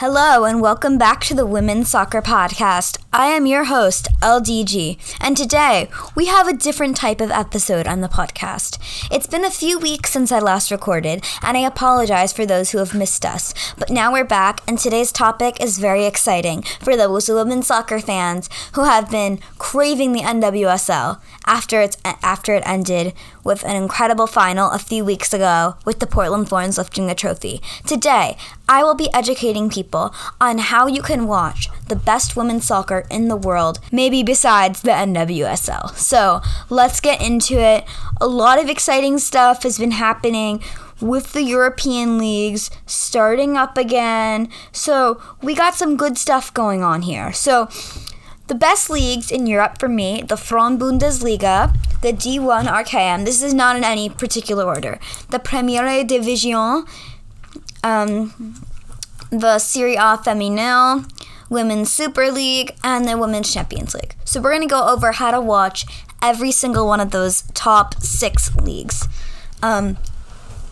Hello, and welcome back to the Women's Soccer Podcast. I am your host, LDG, and today we have a different type of episode on the podcast. It's been a few weeks since I last recorded, and I apologize for those who have missed us. But now we're back, and today's topic is very exciting for those women's soccer fans who have been craving the NWSL after, it's, after it ended with an incredible final a few weeks ago with the Portland Thorns lifting the trophy. Today, I will be educating people on how you can watch the best women's soccer in the world, maybe besides the NWSL. So let's get into it. A lot of exciting stuff has been happening with the European leagues starting up again. So we got some good stuff going on here. So the best leagues in Europe for me, the Frauen Bundesliga, the D1 Arkema. This is not in any particular order. The Primera Division um, the Serie A Femminile, Women's Super League, and the Women's Champions League. So we're going to go over how to watch every single one of those top six leagues um,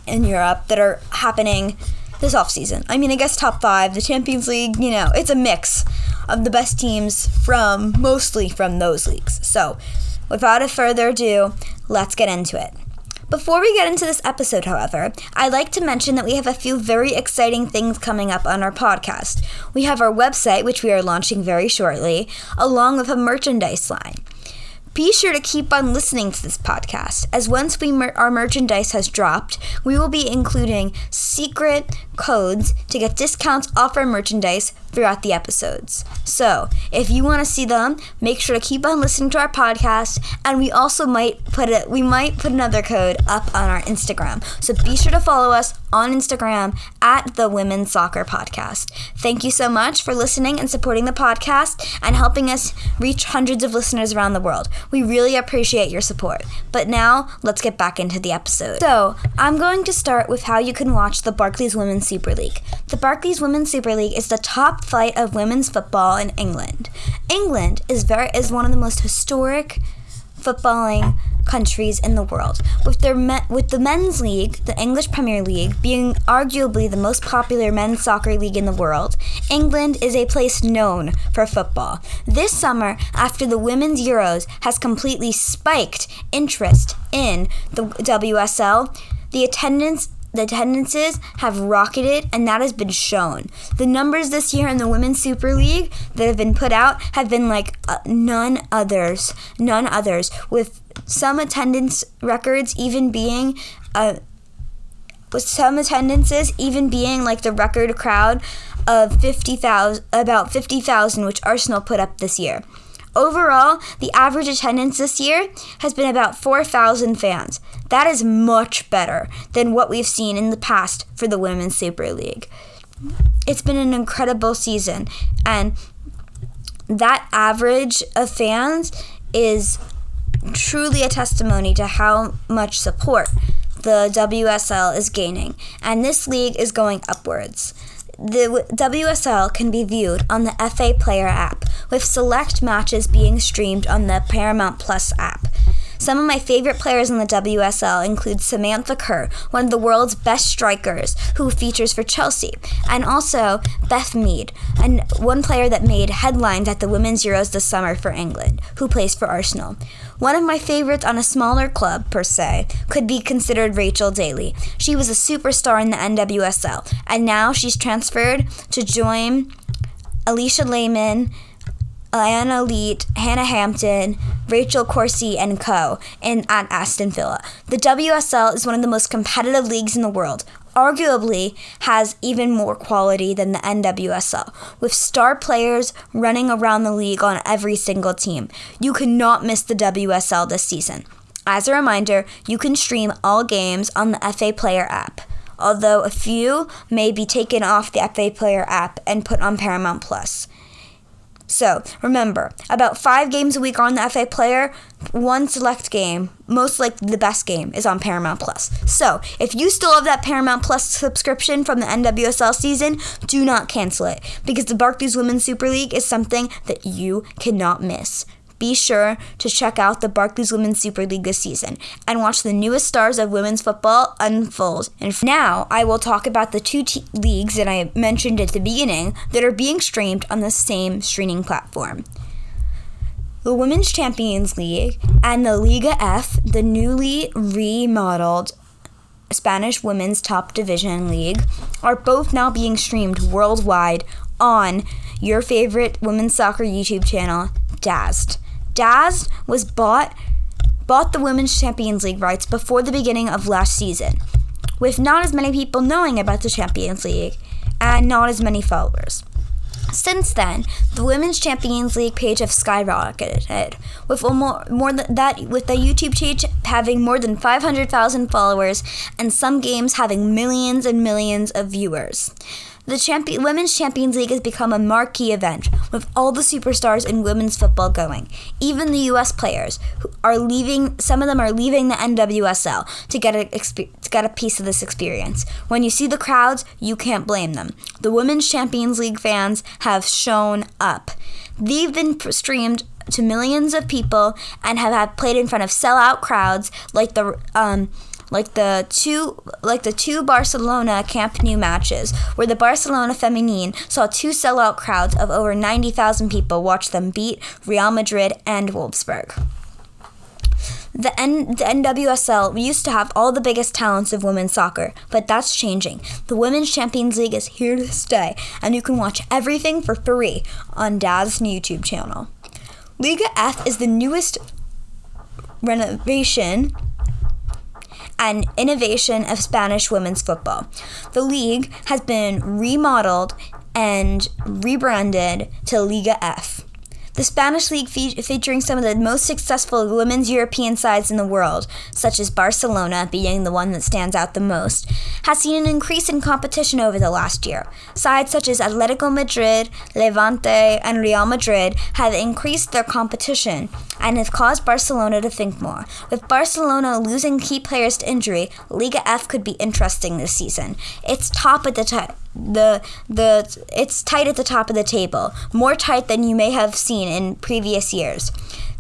in Europe that are happening this off season. I mean, I guess top five, the Champions League, you know, it's a mix of the best teams from mostly from those leagues. So, without a further ado, let's get into it. Before we get into this episode, however, I'd like to mention that we have a few very exciting things coming up on our podcast. We have our website, which we are launching very shortly, along with a merchandise line. Be sure to keep on listening to this podcast, as once we mer- our merchandise has dropped, we will be including secret codes to get discounts off our merchandise throughout the episodes. So, if you want to see them, make sure to keep on listening to our podcast, and we also might put it we might put another code up on our Instagram. So be sure to follow us on Instagram at the Women's Soccer Podcast. Thank you so much for listening and supporting the podcast and helping us reach hundreds of listeners around the world. We really appreciate your support. But now, let's get back into the episode. So, I'm going to start with how you can watch the Barclays Women's Super League. The Barclays Women's Super League is the top flight of women's football in England. England is very is one of the most historic footballing countries in the world, with their me- with the men's league, the English Premier League, being arguably the most popular men's soccer league in the world. England is a place known for football. This summer, after the women's Euros has completely spiked interest in the WSL, the attendance the attendances have rocketed and that has been shown. The numbers this year in the Women's Super League that have been put out have been like uh, none others, none others, with some attendance records even being uh, with some attendances even being like the record crowd of 50,000 about 50,000 which Arsenal put up this year. Overall, the average attendance this year has been about 4,000 fans. That is much better than what we've seen in the past for the Women's Super League. It's been an incredible season, and that average of fans is truly a testimony to how much support the WSL is gaining, and this league is going upwards. The WSL can be viewed on the FA Player app, with select matches being streamed on the Paramount Plus app. Some of my favorite players in the WSL include Samantha Kerr, one of the world's best strikers, who features for Chelsea, and also Beth Mead, and one player that made headlines at the Women's Euros this summer for England, who plays for Arsenal. One of my favorites on a smaller club, per se, could be considered Rachel Daly. She was a superstar in the NWSL, and now she's transferred to join Alisha Lehmann Diana Leet, Hannah Hampton, Rachel Corsie, and co. in at Aston Villa. The WSL is one of the most competitive leagues in the world. Arguably, has even more quality than the NWSL, with star players running around the league on every single team. You cannot miss the WSL this season. As a reminder, you can stream all games on the FA Player app, although a few may be taken off the FA Player app and put on Paramount Plus. So remember, about five games a week on the FA Player, one select game, most likely the best game, is on Paramount Plus. So if you still have that Paramount Plus subscription from the NWSL season, do not cancel it because the Barclays Women's Super League is something that you cannot miss. Be sure to check out the Barclays Women's Super League this season and watch the newest stars of women's football unfold. And now I will talk about the two t- leagues that I mentioned at the beginning that are being streamed on the same streaming platform the Women's Champions League and the Liga F, the newly remodeled Spanish Women's Top Division League, are both now being streamed worldwide on your favorite women's soccer YouTube channel, DAZN. DAZN was bought bought the Women's Champions League rights before the beginning of last season, with not as many people knowing about the Champions League and not as many followers. Since then, the Women's Champions League page have skyrocketed, with more, more than that with the YouTube page having more than 500,000 followers and some games having millions and millions of viewers. The champion, Women's Champions League has become a marquee event, with all the superstars in women's football going. Even the U.S. players who are leaving, some of them are leaving the NWSL to get a to get a piece of this experience. When you see the crowds, you can't blame them. The Women's Champions League fans have shown up. They've been streamed to millions of people and have had played in front of sellout crowds like the um, like the two like the two Barcelona Camp Nou matches, where the Barcelona Feminine saw two sellout crowds of over 90,000 people watch them beat Real Madrid and Wolfsburg. The, N- the NWSL used to have all the biggest talents of women's soccer, but that's changing. The Women's Champions League is here to stay, and you can watch everything for free on DAZN's YouTube channel. Liga F is the newest renovation and innovation of Spanish women's football. The league has been remodeled and rebranded to Liga F. The Spanish league fe- featuring some of the most successful women's European sides in the world, such as Barcelona being the one that stands out the most, has seen an increase in competition over the last year. Sides such as Atletico Madrid, Levante, and Real Madrid have increased their competition and have caused Barcelona to think more. With Barcelona losing key players to injury, Liga F could be interesting this season. It's top at the top the the it's tight at the top of the table, more tight than you may have seen in previous years.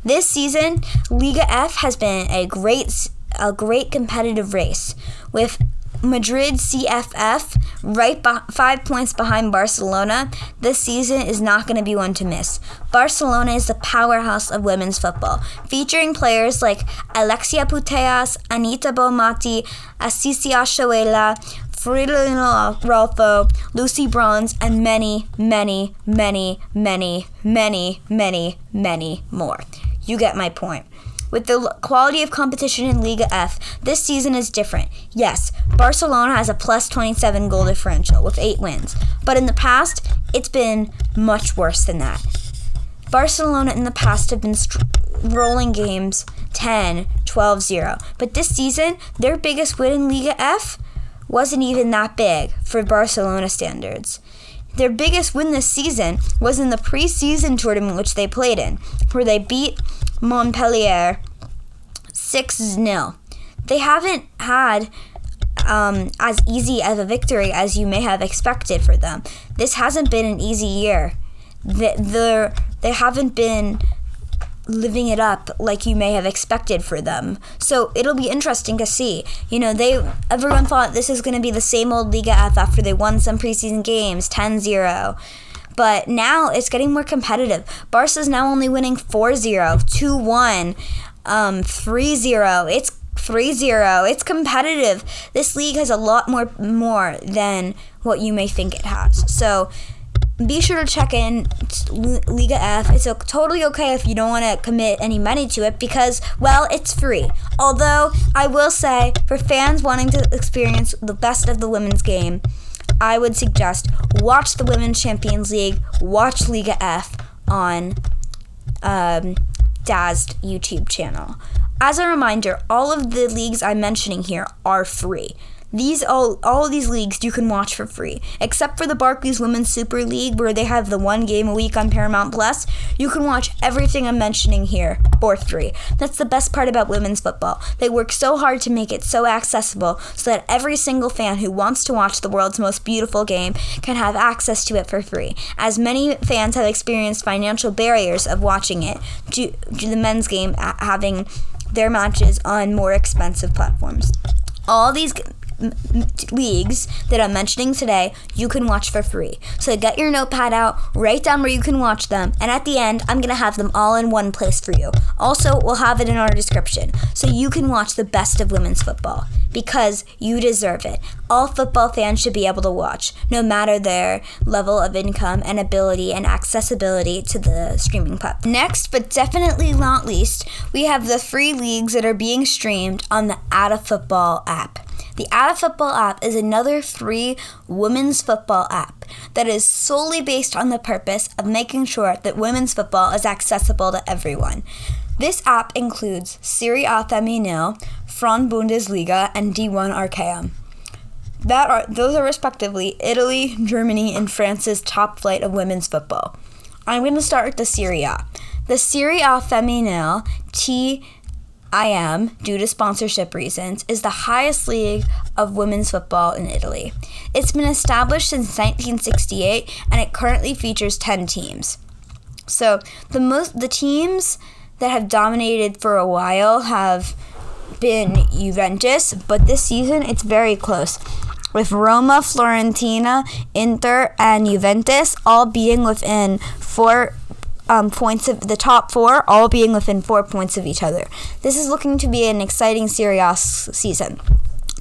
This season, Liga F has been a great a great competitive race with Madrid CFF right be- 5 points behind Barcelona. This season is not going to be one to miss. Barcelona is the powerhouse of women's football, featuring players like Alexia Putellas, Aitana Bonmati, Asisat Oshoala, Fridolina Rolfo, Lucy Bronze, and many, many, many, many, many, many, many more. You get my point. With the quality of competition in Liga F, this season is different. Yes, Barcelona has a plus 27 goal differential with 8 wins, but in the past, it's been much worse than that. Barcelona in the past have been st- rolling games 10, 12 0, but this season, their biggest win in Liga F wasn't even that big for Barcelona standards. Their biggest win this season was in the preseason tournament which they played in, where they beat Montpellier 6 0. They haven't had um, as easy of a victory as you may have expected for them. This hasn't been an easy year. The, the, they haven't been living it up like you may have expected for them. So it'll be interesting to see. You know, they everyone thought this is going to be the same old Liga F after they won some preseason games 10-0. But now it's getting more competitive. Barca's now only winning 4-0, 2-1, um 3-0. It's 3-0. It's competitive. This league has a lot more more than what you may think it has. So be sure to check in Liga F. It's totally okay if you don't want to commit any money to it because, well, it's free. Although, I will say, for fans wanting to experience the best of the women's game, I would suggest watch the Women's Champions League, watch Liga F on um, DAZN YouTube channel. As a reminder, all of the leagues I'm mentioning here are free. These all all these leagues you can watch for free, except for the Barclays Women's Super League where they have the one game a week on Paramount Plus. You can watch everything I'm mentioning here for free. That's the best part about women's football. They work so hard to make it so accessible so that every single fan who wants to watch the world's most beautiful game can have access to it for free. As many fans have experienced financial barriers of watching it due to the men's game having their matches on more expensive platforms. All these leagues that I'm mentioning today, you can watch for free. So get your notepad out, write down where you can watch them, and at the end, I'm going to have them all in one place for you. Also, we'll have it in our description so you can watch the best of women's football because you deserve it. All football fans should be able to watch, no matter their level of income and ability and accessibility to the streaming platform. Next, but definitely not least, we have the free leagues that are being streamed on the Ata Football app. The Ata Football app is another free women's football app that is solely based on the purpose of making sure that women's football is accessible to everyone. This app includes Serie A Femminile, Frauen Bundesliga, and D1 Arkema. That are those are respectively Italy, Germany, and France's top flight of women's football. I'm going to start with the Serie A. The Serie A Femminile T I am, due to sponsorship reasons, is the highest league of women's football in Italy. It's been established since 1968 and it currently features 10 teams. So, the most the teams that have dominated for a while have been Juventus, but this season it's very close. With Roma, Fiorentina, Inter, and Juventus all being within four um, points of the top four, all being within four points of each other. This is looking to be an exciting Serie A season.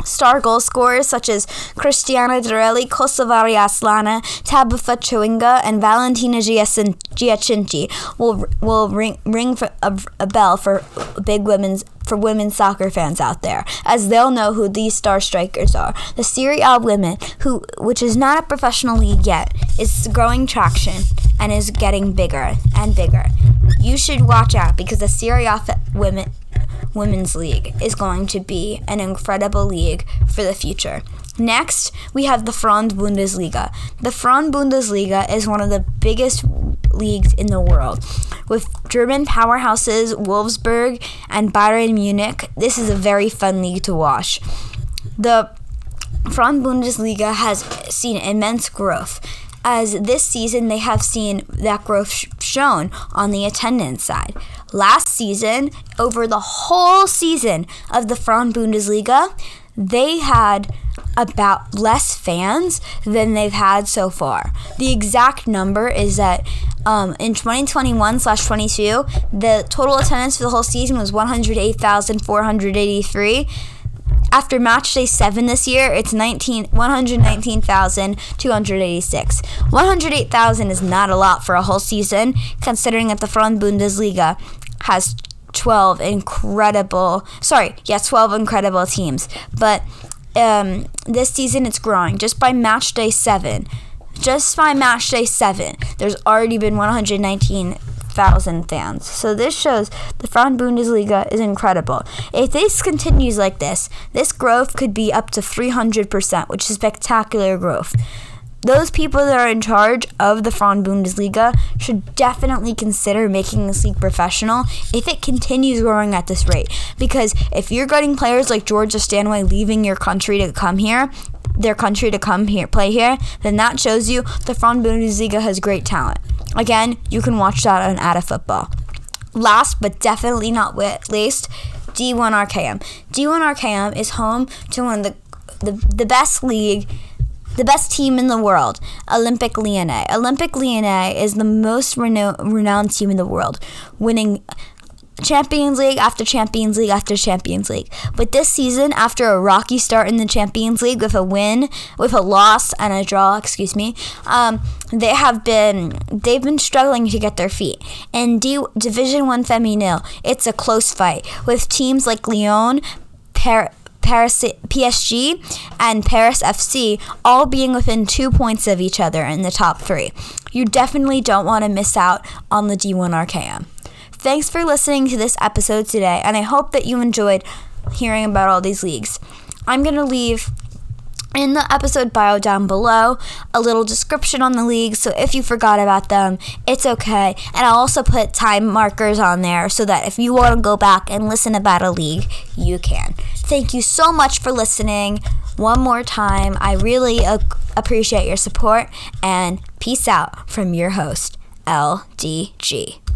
Star goal scorers such as Cristiana Girelli, Kosovare Asllani, Tabitha Chawinga, and Valentina Giacinti will will ring ring a, a bell for big women's for women's soccer fans out there, as they'll know who these star strikers are. The Serie A women, who which is not a professional league yet, is growing traction and is getting bigger and bigger. You should watch out because the Serie A women women's league is going to be an incredible league for the future. Next, we have the Frauen Bundesliga. The Frauen Bundesliga is one of the biggest leagues in the world. With German powerhouses Wolfsburg and Bayern Munich, this is a very fun league to watch. The Frauen Bundesliga has seen immense growth as this season they have seen that growth sh- shown on the attendance side. Last season, over the whole season of the Frauen Bundesliga, they had about less fans than they've had so far. The exact number is that um, in 2021 slash 22, the total attendance for the whole season was 108,483 after match day 7 this year, it's 19 119,286. 108,000 is not a lot for a whole season, considering that the Frauen Bundesliga has 12 incredible, sorry, yeah, 12 incredible teams. But um, this season it's growing just by match day 7. Just by match day 7, there's already been 119 thousand fans. So this shows the Frauen Bundesliga is incredible. If this continues like this, this growth could be up to 300%, which is spectacular growth. Those people that are in charge of the Frauen Bundesliga should definitely consider making this league professional if it continues growing at this rate. Because if you're getting players like Georgia Stanway leaving your country to come here, their country to come here play here, then that shows you the Frauen Bundesliga has great talent. Again, you can watch that on Ata Football. Last but definitely not least, D1 Arkema. D1 Arkema is home to one of the the, the best league the best team in the world, Olympique Lyonnais. Olympique Lyonnais is the most reno- renowned team in the world, winning Champions League after Champions League after Champions League. But this season, after a rocky start in the Champions League with a win, with a loss and a draw, excuse me, um, they have been they've been struggling to get their feet. In D- Division One Feminile, it's a close fight with teams like Lyon, Paris. Paris PSG and Paris FC all being within two points of each other in the top three. You definitely don't want to miss out on the D1 Arkema. Thanks for listening to this episode today, and I hope that you enjoyed hearing about all these leagues. I'm going to leave in the episode bio down below a little description on the leagues so if you forgot about them it's okay. And i'll also put time markers on there so that if you want to go back and listen about a league you can. Thank you so much for listening one more time. I really uh, appreciate your support and peace out from your host ldg